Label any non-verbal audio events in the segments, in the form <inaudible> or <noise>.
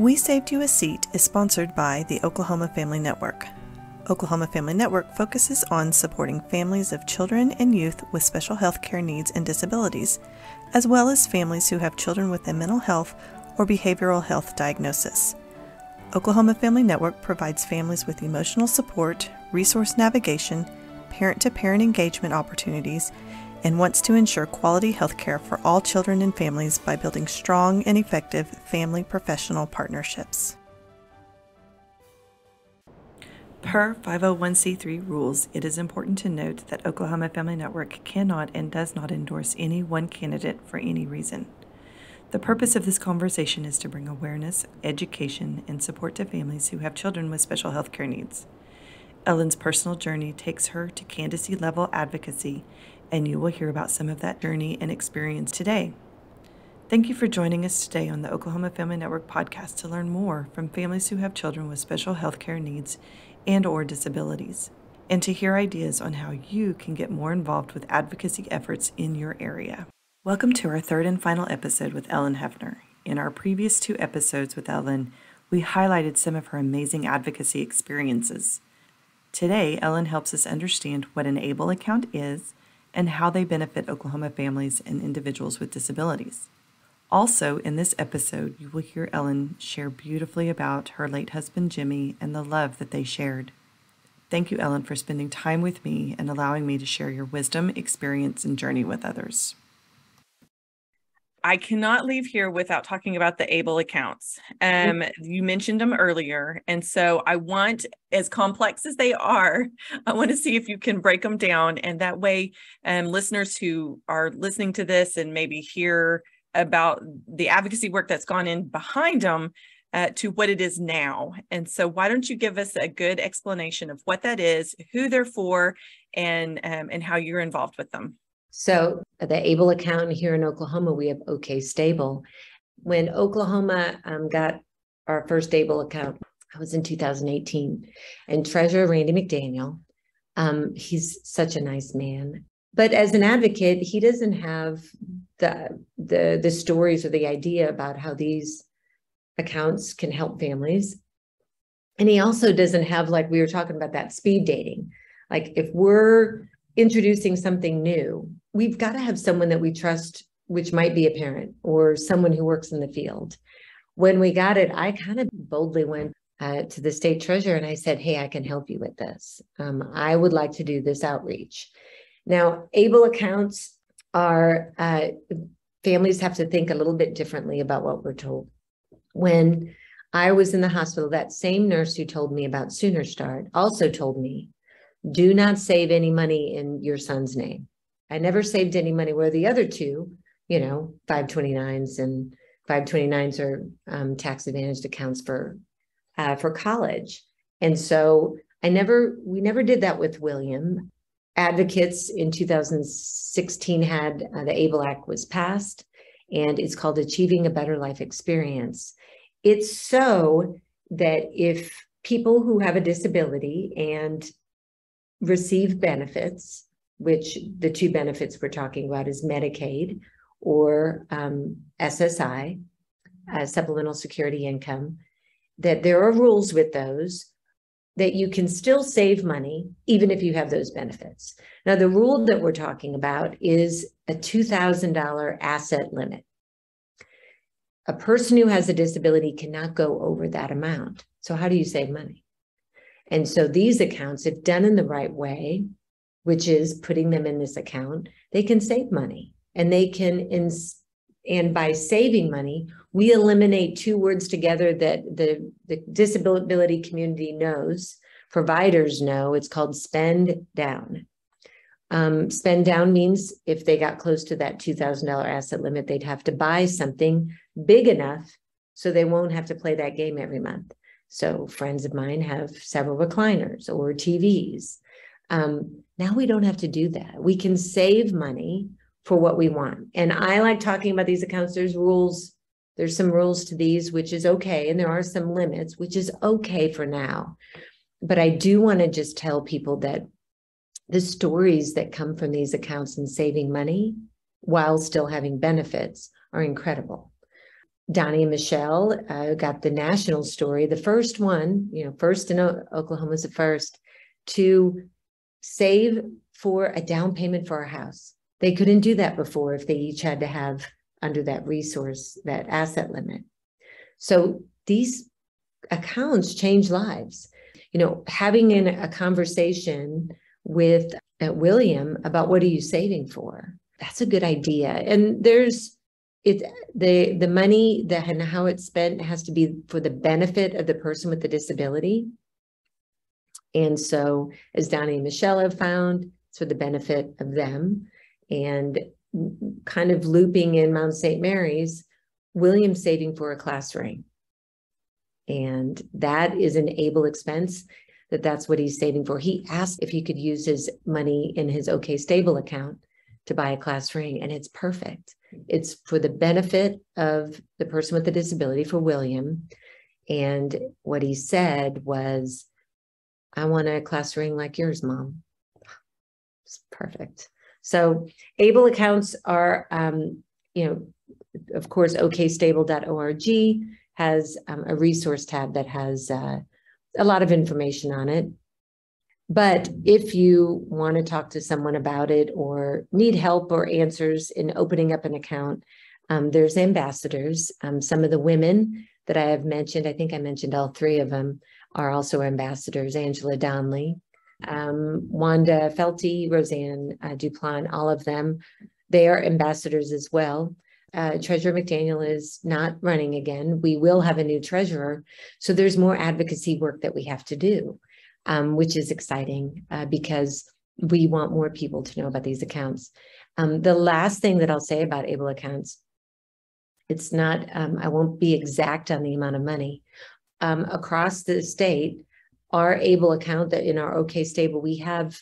We Saved You a Seat is sponsored by the Oklahoma Family Network. Oklahoma Family Network focuses on supporting families of children and youth with special health care needs and disabilities, as well as families who have children with a mental health or behavioral health diagnosis. Oklahoma Family Network provides families with emotional support, resource navigation, parent to parent engagement opportunities, and wants to ensure quality health care for all children and families by building strong and effective family professional partnerships. Per 501c3 rules, it is important to note that Oklahoma Family Network cannot and does not endorse any one candidate for any reason. The purpose of this conversation is to bring awareness, education, and support to families who have children with special health care needs. Ellyn's personal journey takes her to candidacy level advocacy, and you will hear about some of that journey and experience today. Thank you for joining us today on the Oklahoma Family Network podcast to learn more from families who have children with special health care needs and or disabilities, and to hear ideas on how you can get more involved with advocacy efforts in your area. Welcome to our third and final episode with Ellyn Hefner. In our previous two episodes with Ellyn, we highlighted some of her amazing advocacy experiences. Today, Ellyn helps us understand what an ABLE account is and how they benefit Oklahoma families and individuals with disabilities. Also, in this episode, you will hear Ellyn share beautifully about her late husband Jimmy and the love that they shared. Thank you, Ellen, for spending time with me and allowing me to share your wisdom, experience, and journey with others. I cannot leave here without talking about the ABLE accounts. Um, you mentioned them earlier. And so I want, as complex as they are, <laughs> I want to see if you can break them down. And that way, um, listeners who are listening to this and maybe hear about the advocacy work that's gone in behind them uh, to what it is now. And so, why don't you give us a good explanation of what that is, who they're for, and um, and how you're involved with them? So the ABLE account here in Oklahoma, we have OK Stable. When Oklahoma um, got our first ABLE account, I was in 2018, and Treasurer Randy McDaniel, um, he's such a nice man. But as an advocate, he doesn't have the the the stories or the idea about how these accounts can help families. And he also doesn't have like we were talking about that speed dating. Like if we're introducing something new, we've got to have someone that we trust, which might be a parent or someone who works in the field. When we got it, I kind of boldly went uh, to the state treasurer and I said, Hey, I can help you with this. Um, I would like to do this outreach. Now, ABLE accounts are, uh, families have to think a little bit differently about what we're told. When I was in the hospital, that same nurse who told me about SoonerStart also told me, do not save any money in your son's name. I never saved any money where the other two, you know, 529s and 529s are um, tax advantaged accounts for uh, for college. And so I never, we never did that with William. Advocates in 2016 had uh, the ABLE Act was passed, and it's called Achieving a Better Life Experience. It's so that if people who have a disability and receive benefits which the two benefits we're talking about is Medicaid or um, SSI, uh, supplemental security income, that there are rules with those that you can still save money even if you have those benefits. Now, the rule that we're talking about is a $2,000 asset limit. A person who has a disability cannot go over that amount. So, how do you save money? And so, these accounts, if done in the right way, which is putting them in this account, they can save money and they can ins- and by saving money, we eliminate two words together that the, the disability community knows, providers know. It's called spend down. Um, spend down means if they got close to that $2,000 asset limit, they'd have to buy something big enough so they won't have to play that game every month. So, friends of mine have several recliners or TVs. Um, now we don't have to do that. We can save money for what we want. And I like talking about these accounts. There's rules, there's some rules to these, which is okay. And there are some limits, which is okay for now. But I do want to just tell people that the stories that come from these accounts and saving money while still having benefits are incredible. Donnie and Michelle uh, got the national story, the first one, you know, first in o- Oklahoma the first to save for a down payment for a house. They couldn't do that before if they each had to have under that resource, that asset limit. So these accounts change lives. You know, having in a conversation with uh, William about what are you saving for? That's a good idea. And there's it the the money that and how it's spent has to be for the benefit of the person with the disability. And so, as Donnie and Michelle have found, it's for the benefit of them. And kind of looping in Mount St. Mary's, William saving for a class ring. And that is an able expense that that's what he's saving for. He asked if he could use his money in his OK Stable account to buy a class ring, and it's perfect. It's for the benefit of the person with the disability, for William. And what he said was, I want a class ring like yours, mom. It's perfect. So able accounts are, um, you know, of course, okstable.org has um, a resource tab that has uh, a lot of information on it. But if you want to talk to someone about it or need help or answers in opening up an account, um, there's ambassadors. Um, some of the women that I have mentioned, I think I mentioned all three of them, are also ambassadors Angela Donnelly, um, Wanda Felty, Roseanne uh, Duplant, all of them. They are ambassadors as well. Uh, Treasurer McDaniel is not running again. We will have a new treasurer. So there's more advocacy work that we have to do um, which is exciting uh, because we want more people to know about these accounts. Um, the last thing that I'll say about able accounts, it's not, um, I won't be exact on the amount of money. Um, across the state, our able account that in our OK stable, we have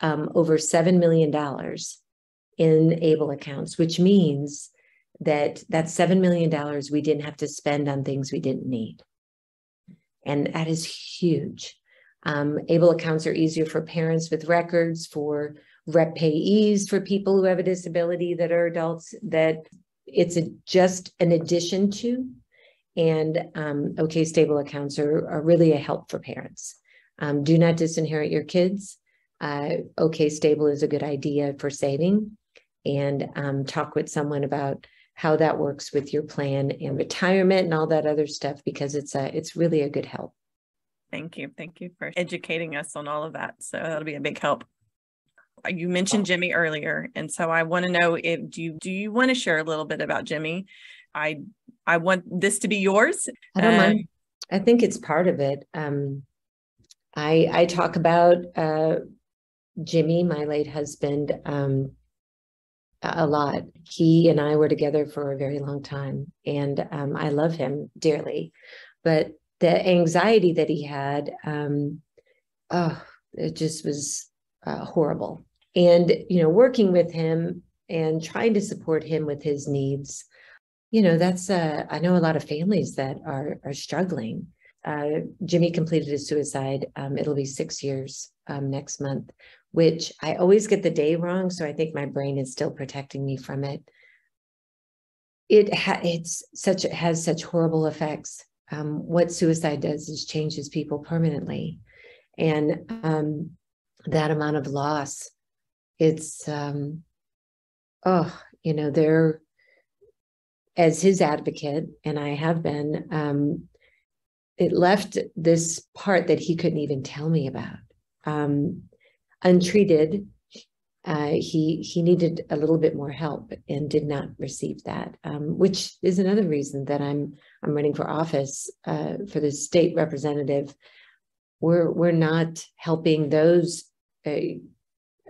um, over $7 million in able accounts, which means that that $7 million we didn't have to spend on things we didn't need. And that is huge. Um, able accounts are easier for parents with records, for rep payees, for people who have a disability that are adults, that it's a, just an addition to. And um, OK Stable accounts are, are really a help for parents. Um, do not disinherit your kids. Uh, OK Stable is a good idea for saving and um, talk with someone about how that works with your plan and retirement and all that other stuff because it's a it's really a good help. Thank you. Thank you for educating us on all of that. So that'll be a big help. Uh, you mentioned Jimmy earlier, and so I want to know if do you do you want to share a little bit about Jimmy? I I want this to be yours. I don't mind. I think it's part of it. Um, I I talk about uh, Jimmy, my late husband, um, a lot. He and I were together for a very long time, and um, I love him dearly. But the anxiety that he had, um, oh, it just was uh, horrible. And, you know, working with him and trying to support him with his needs, you know, that's, uh, I know a lot of families that are, are struggling. Uh, Jimmy completed his suicide. Um, it'll be six years um, next month, which I always get the day wrong. So I think my brain is still protecting me from it. It ha- it's such has such horrible effects um, what suicide does is changes people permanently. And um, that amount of loss, it's, um, oh, you know, they're, as his advocate, and I have been, um, it left this part that he couldn't even tell me about. Um, untreated, uh, he he needed a little bit more help and did not receive that, um, which is another reason that I'm I'm running for office uh, for the state representative. We're we're not helping those uh,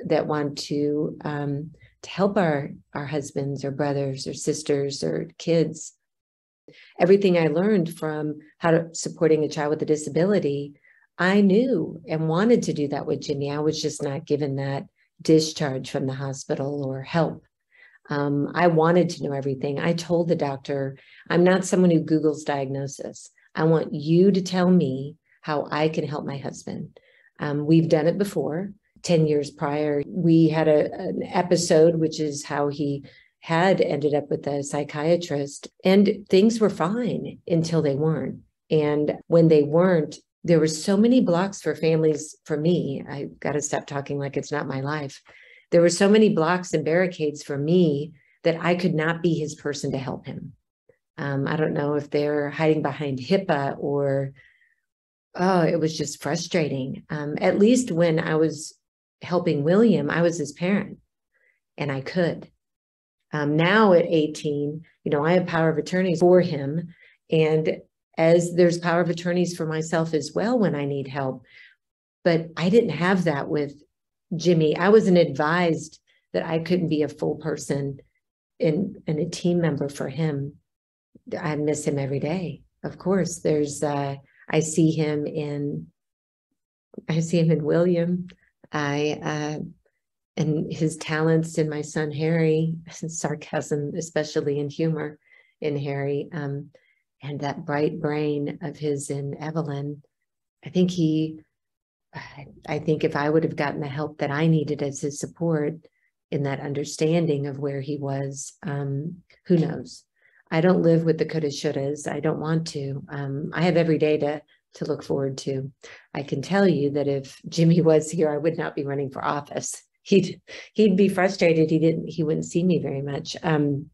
that want to um, to help our our husbands or brothers or sisters or kids. Everything I learned from how to supporting a child with a disability, I knew and wanted to do that with Jimmy. I was just not given that discharge from the hospital or help. Um, I wanted to know everything. I told the doctor, I'm not someone who Googles diagnosis. I want you to tell me how I can help my husband. Um, we've done it before. 10 years prior, we had a, an episode, which is how he had ended up with a psychiatrist, and things were fine until they weren't. And when they weren't, there were so many blocks for families for me. I got to stop talking like it's not my life. There were so many blocks and barricades for me that I could not be his person to help him. Um, I don't know if they're hiding behind HIPAA or, oh, it was just frustrating. Um, at least when I was helping William, I was his parent and I could. Um, now at 18, you know, I have power of attorneys for him. And as there's power of attorneys for myself as well when I need help. But I didn't have that with Jimmy. I wasn't advised that I couldn't be a full person and, and a team member for him. I miss him every day. Of course, there's uh, I see him in I see him in William. I uh, and his talents in my son Harry, <laughs> sarcasm, especially in humor in Harry. Um, and that bright brain of his in Evelyn, I think he, <sighs> I think if I would have gotten the help that I needed as his support in that understanding of where he was, um, who knows? I don't live with the coulda shouldas. I don't want to. Um, I have every day to to look forward to. I can tell you that if Jimmy <laughs> was here, I would not be running for office. <laughs> He'd he'd be frustrated. He didn't. He wouldn't see me very much. Um,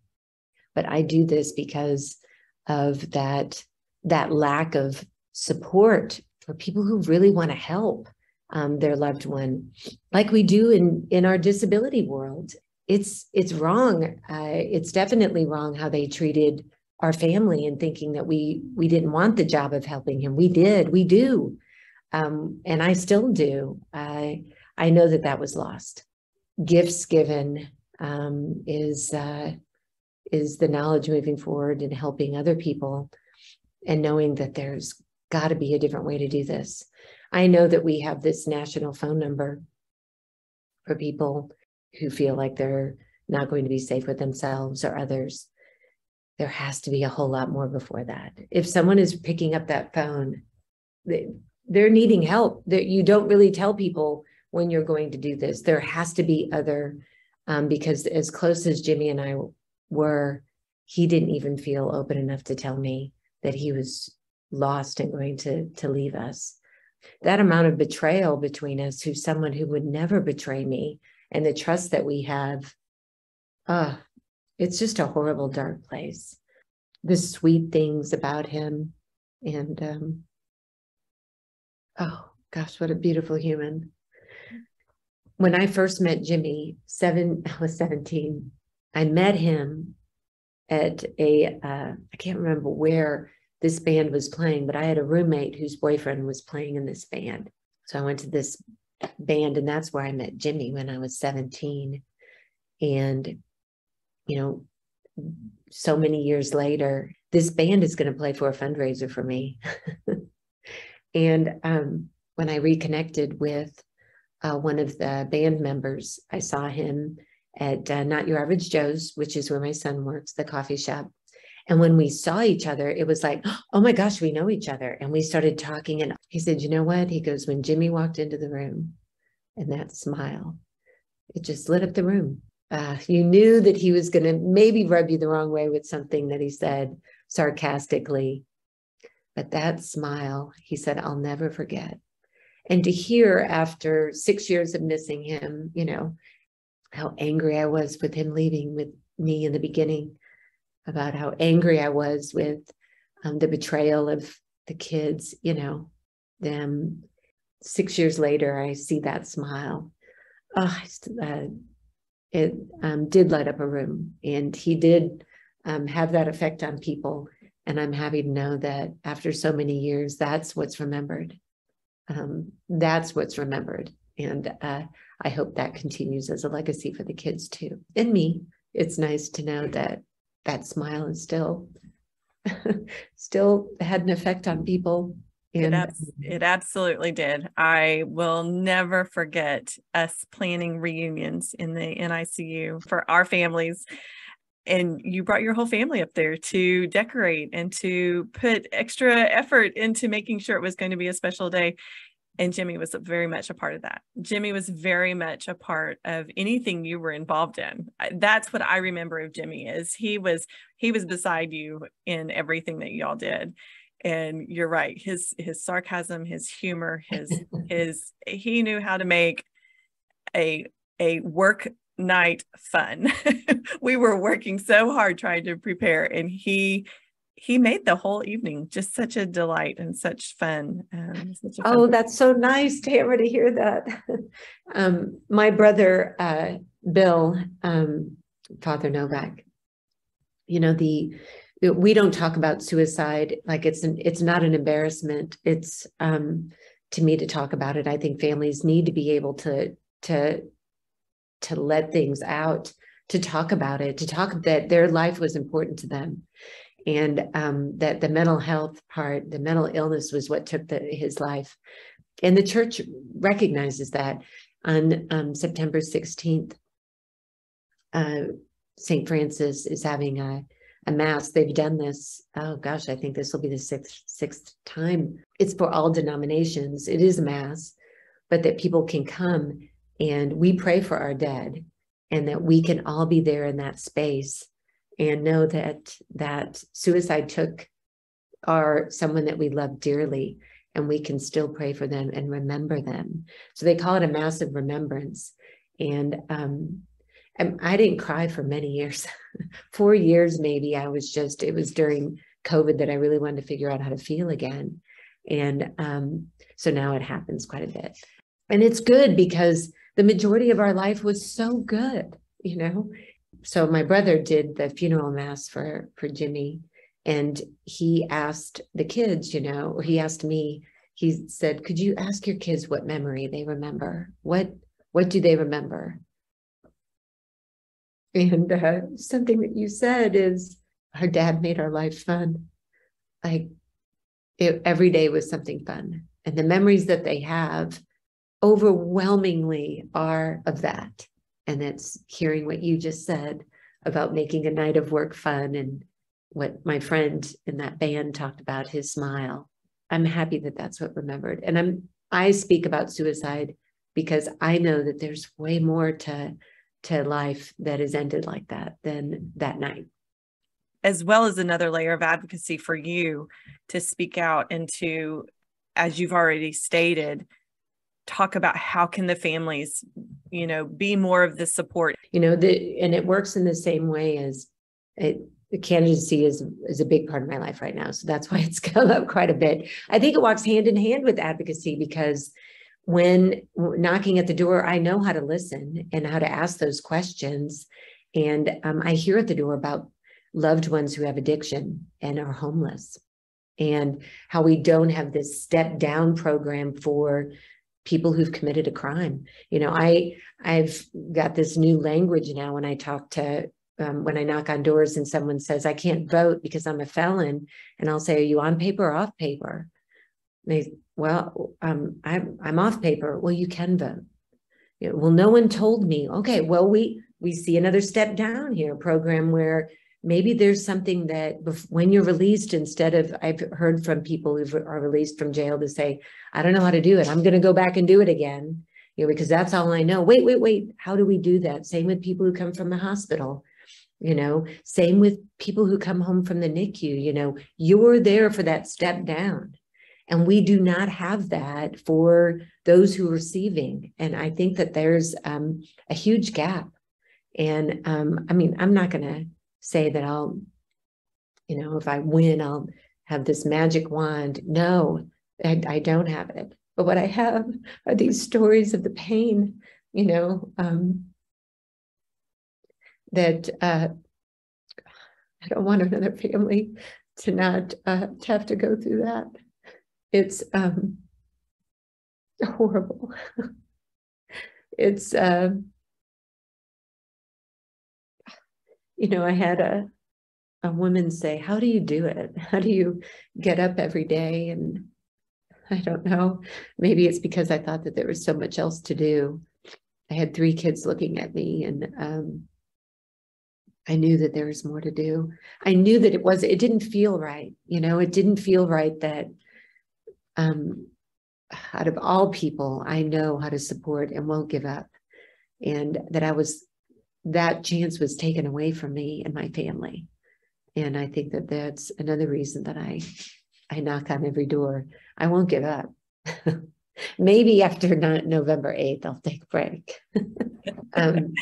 but I do this because of that that lack of support for people who really want to help um, their loved one, like we do in in our disability world. It's it's wrong. Uh, it's definitely wrong how they treated our family and thinking that we we didn't want the job of helping him. We did. We do, um, and I still do. I I know that that was lost. Gifts given um, is uh, is the knowledge moving forward and helping other people and knowing that there's got to be a different way to do this. I know that we have this national phone number for people who feel like they're not going to be safe with themselves or others. There has to be a whole lot more before that. If someone is picking up that phone, they're needing help. That you don't really tell people when you're going to do this. There has to be other, um, because as close as Jimmy and I were he didn't even feel open enough to tell me that he was lost and going to to leave us that amount of betrayal between us who's someone who would never betray me and the trust that we have ah uh, it's just a horrible dark place the sweet things about him and um oh gosh what a beautiful human when i first met jimmy seven <laughs> i was 17 I met him at a uh, I can't remember where this band was playing, but I had a roommate whose boyfriend was playing in this band. So I went to this band, and that's where I met Jimmy when I was 17. And, you know, so many years later, this band is going to play for a fundraiser for me. <laughs> and um, when I reconnected with uh, one of the band members, I saw him at uh, Not Your Average Joe's, which is where my son works, the coffee shop. And when we saw each other, it was like, <gasps> oh my gosh, we know each other. And we started talking. And he said, you know what? He goes, when Jimmy walked into the room and that smile, it just lit up the room. Uh, you knew that he was going to maybe rub you the wrong way with something that he said sarcastically. But that smile, he said, I'll never forget. And to hear after six years of missing him, you know, how angry I was with him leaving with me in the beginning, about how angry I was with um, the betrayal of the kids, you know. Then six years later, I see that smile. Oh, uh, it um, did light up a room, and he did um, have that effect on people. And I'm happy to know that after so many years, that's what's remembered. Um, that's what's remembered. And uh, I hope that continues as a legacy for the kids too. And me, it's nice to know that that smile is still <laughs> still had an effect on people. It, abs- it absolutely did. I will never forget us planning reunions in the NICU for our families and you brought your whole family up there to decorate and to put extra effort into making sure it was going to be a special day and Jimmy was very much a part of that. Jimmy was very much a part of anything you were involved in. That's what I remember of Jimmy is he was he was beside you in everything that y'all did. And you're right, his his sarcasm, his humor, his <laughs> his he knew how to make a a work night fun. <laughs> we were working so hard trying to prepare and he he made the whole evening just such a delight and such fun. Um, such fun oh, that's so nice, Tamara, to hear that. <laughs> um, my brother, uh, Bill, um, Father Novak, you know, the we don't talk about suicide like it's an it's not an embarrassment. It's um, to me to talk about it. I think families need to be able to to to let things out, to talk about it, to talk that their life was important to them and um, that the mental health part, the mental illness was what took the, his life. And the church recognizes that on um, September 16th, uh, St. Francis is having a, mass. They've done this, oh gosh, I think this will be the sixth, sixth time. It's for all denominations. It is a mass, but that people can come and we pray for our dead and that we can all be there in that space and know that that suicide took our someone that we love dearly and we can still pray for them and remember them so they call it a massive remembrance and um and i didn't cry for many years <laughs> four years maybe i was just it was during covid that i really wanted to figure out how to feel again and um so now it happens quite a bit and it's good because the majority of our life was so good you know so my brother did the funeral mass for for Jimmy and he asked the kids, you know, or he asked me, he said, "Could you ask your kids what memory they remember? What what do they remember?" And uh, something that you said is, "Our dad made our life fun. Like it, every day was something fun, and the memories that they have overwhelmingly are of that." And it's hearing what you just said about making a night of work fun and what my friend in that band talked about his smile. I'm happy that that's what remembered. And I'm I speak about suicide because I know that there's way more to to life that is ended like that than that night. As well as another layer of advocacy for you to speak out and to as you've already stated talk about how can the families you know be more of the support. You know the and it works in the same way as it the candidacy is is a big part of my life right now. So that's why it's <laughs> come up quite a bit. I think it walks hand in hand with advocacy because when knocking at the door i know how to listen and how to ask those questions and um, i hear at the door about loved ones who have addiction and are homeless and how we don't have this step down program for people who've committed a crime. You know, I I've got this new language now when I talk to um, when I knock on doors and someone says I can't vote because I'm a felon, and I'll say, "Are you on paper or off paper?" And they, well, um, I'm I'm off paper. Well, you can vote. You know, well, no one told me. Okay, well, we we see another step down here, program where maybe there's something that when you're released instead of i've heard from people who are released from jail to say i don't know how to do it. I'm going to go back and do it again. You know because that's all i know. Wait wait wait. How do we do that? Same with people who come from the hospital. You know same with people who come home from the nicu you know you're there for that step down and we do not have that for those who are receiving and i think that there's um, a huge gap and um, i mean i'm not going to say that I'll, you know, if I win, I'll have this magic wand. No, I, I don't have it. But what I have are these stories of the pain, you know, um, that uh, I don't want another family to not uh, to have to go through that. It's um, <laughs> horrible. it's uh, you know, I had a a woman say, "How do you do it? How do you get up every day?" And I don't know. Maybe it's because I thought that there was so much else to do. I had three kids looking at me, and um, I knew that there was more to do. I knew that it was. It didn't feel right. You know, it didn't feel right that um, out of all people, I know how to support and won't give up. And that I was, that chance was taken away from me and my family. And I think that that's another reason that I, I knock on every door. I won't give up. <laughs> Maybe after not November 8th, I'll take a break. <laughs> um,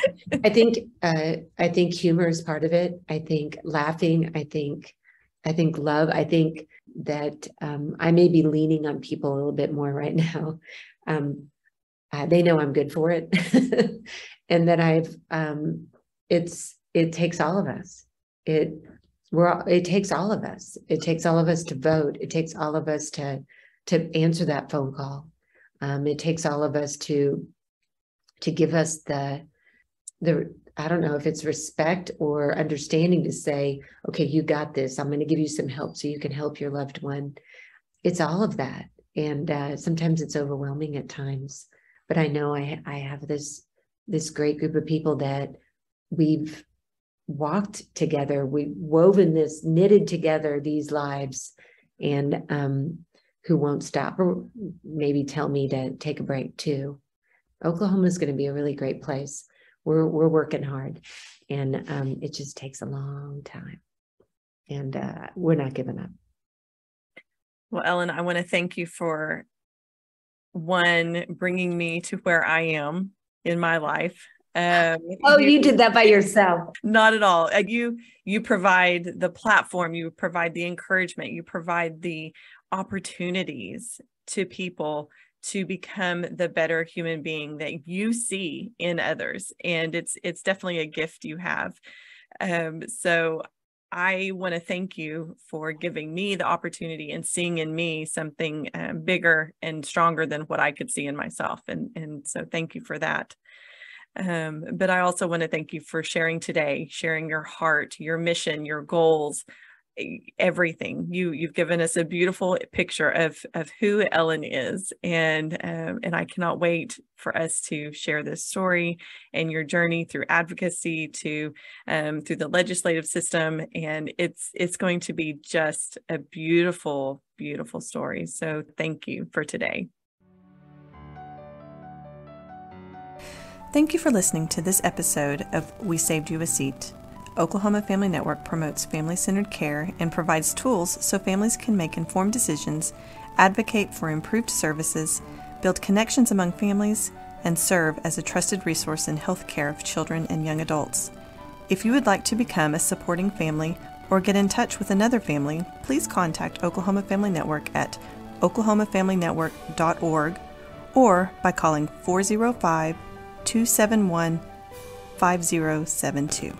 I think, uh, I think humor is part of it. I think laughing, I think, I think love, I think that um, I may be leaning on people a little bit more right <laughs> now. Um, uh, they know I'm good for it, <laughs> and that I've um, it's it takes all of us. It we're it takes all of us. It takes all of us to vote. It takes all of us to to answer that phone call. Um, it takes all of us to to give us the the I don't know if it's respect or understanding to say, okay, you got this. I'm going to give you some help so you can help your loved one. It's all of that. And uh, sometimes it's overwhelming at times. But I know I, I have this this great group of people that we've walked together. We've woven this, knitted together these lives, and um, who won't stop or maybe tell me to take a break too. Oklahoma is going to be a really great place we're we're working hard, and um, it just takes a long time, and uh, we're not giving up. Well, Ellyn, I want to thank you for one bringing me to where I am in my life. Um, oh, you, you, did that by yourself? Not at all. Uh, you you provide the platform, you provide the encouragement, you provide the opportunities to people to become the better human being that you see in others. And it's it's definitely a gift you have. Um, so i want to thank you for giving me the opportunity and seeing in me something um, bigger and stronger than what i could see in myself. And and so thank you for that. Um, but i also want to thank you for sharing today sharing your heart your mission your goals everything. You you've given us a beautiful picture of of who Ellyn is, and um, and I cannot wait for us to share this story and your journey through advocacy to um, through the legislative system, and it's it's going to be just a beautiful beautiful story. So thank you for today. Thank you for listening to this episode of We Saved You a Seat. Oklahoma Family Network promotes family centered care and provides tools so families can make informed decisions, advocate for improved services, build connections among families, and serve as a trusted resource in health care of children and young adults. If you would like to become a supporting family or get in touch with another family, please contact Oklahoma Family Network at oklahomafamilynetwork.org or by calling 405 271 5072.